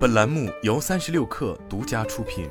本栏目由三十六氪独家出品。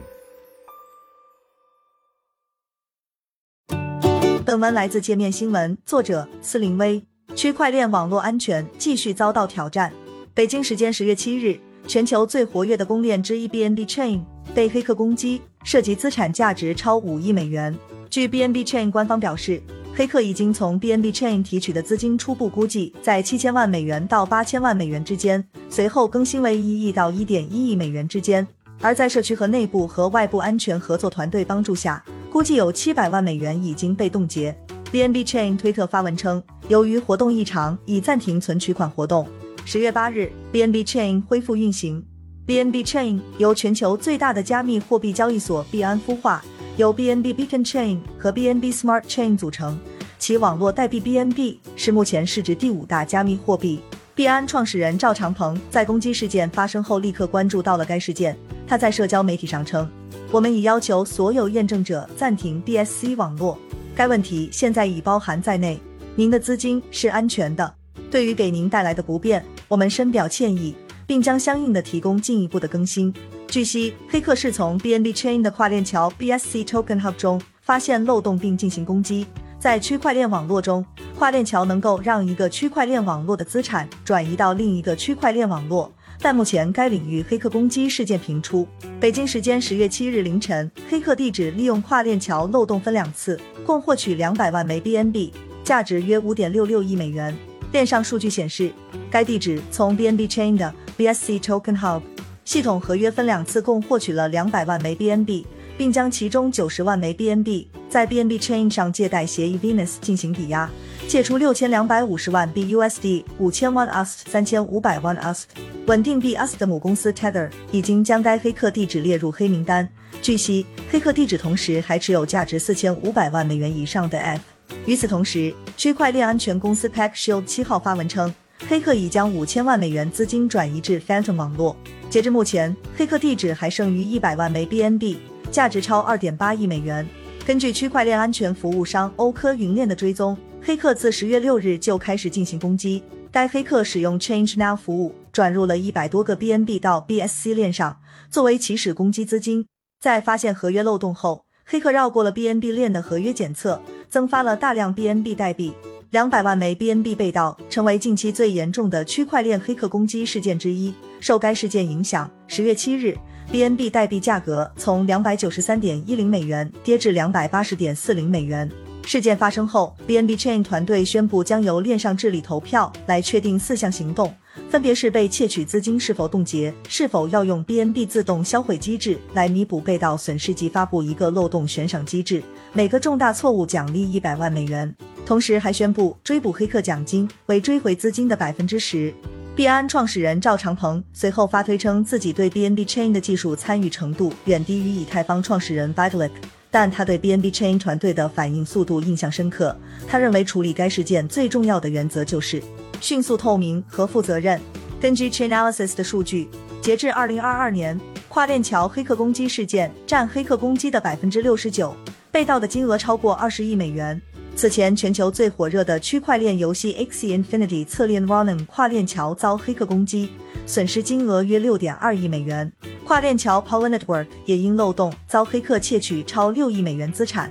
本文来自界面新闻，作者司林威。区块链网络安全继续遭到挑战。北京时间十月七日，全球最活跃的公链之一 BNB Chain 被黑客攻击，涉及资产价值超五亿美元。据 BNB Chain 官方表示。黑客已经从 BNB Chain 提取的资金初步估计在七千万美元到八千万美元之间，随后更新为一亿到一点一亿美元之间。而在社区和内部和外部安全合作团队帮助下，估计有七百万美元已经被冻结。BNB Chain 推特发文称，由于活动异常，已暂停存取款活动。十月八日，BNB Chain 恢复运行。BNB Chain 由全球最大的加密货币交易所币安孵化。由 BNB Beacon Chain 和 BNB Smart Chain 组成，其网络代币 BNB 是目前市值第五大加密货币。币安创始人赵长鹏在攻击事件发生后立刻关注到了该事件。他在社交媒体上称：“我们已要求所有验证者暂停 BSC 网络，该问题现在已包含在内。您的资金是安全的。对于给您带来的不便，我们深表歉意，并将相应的提供进一步的更新。”据悉，黑客是从 BNB Chain 的跨链桥 BSC Token Hub 中发现漏洞并进行攻击。在区块链网络中，跨链桥能够让一个区块链网络的资产转移到另一个区块链网络，但目前该领域黑客攻击事件频出。北京时间十月七日凌晨，黑客地址利用跨链桥漏洞分两次，共获取两百万枚 BNB，价值约五点六六亿美元。链上数据显示，该地址从 BNB Chain 的 BSC Token Hub。系统合约分两次，共获取了两百万枚 BNB，并将其中九十万枚 BNB 在 BNB Chain 上借贷协议 Venus 进行抵押，借出六千两百五十万 BUSD，五千万 UST，三千五百万 UST。稳定币 UST 的母公司 Tether 已经将该黑客地址列入黑名单。据悉，黑客地址同时还持有价值四千五百万美元以上的 F。与此同时，区块链安全公司 Pack Shield 七号发文称。黑客已将五千万美元资金转移至 Phantom 网络。截至目前，黑客地址还剩余一百万枚 BNB，价值超二点八亿美元。根据区块链安全服务商欧科云链的追踪，黑客自十月六日就开始进行攻击。该黑客使用 Change Now 服务转入了一百多个 BNB 到 BSC 链上，作为起始攻击资金。在发现合约漏洞后，黑客绕过了 BNB 链的合约检测，增发了大量 BNB 代币。两百万枚 BNB 被盗，成为近期最严重的区块链黑客攻击事件之一。受该事件影响，十月七日，BNB 代币价格从两百九十三点一零美元跌至两百八十点四零美元。事件发生后，BNB Chain 团队宣布将由链上治理投票来确定四项行动，分别是被窃取资金是否冻结、是否要用 BNB 自动销毁机制来弥补被盗损失及发布一个漏洞悬赏机制，每个重大错误奖励一百万美元。同时还宣布追捕黑客奖金为追回资金的百分之十。币安创始人赵长鹏随后发推称，自己对 BNB Chain 的技术参与程度远低于以太坊创始人 Vitalik，但他对 BNB Chain 团队的反应速度印象深刻。他认为处理该事件最重要的原则就是迅速、透明和负责任。根据 Chainalysis 的数据，截至二零二二年，跨链桥黑客攻击事件占黑客攻击的百分之六十九，被盗的金额超过二十亿美元。此前，全球最火热的区块链游戏 Axie Infinity 侧链 Ronin 跨链桥遭黑客攻击，损失金额约六点二亿美元。跨链桥 Polar Network 也因漏洞遭黑客窃取超六亿美元资产。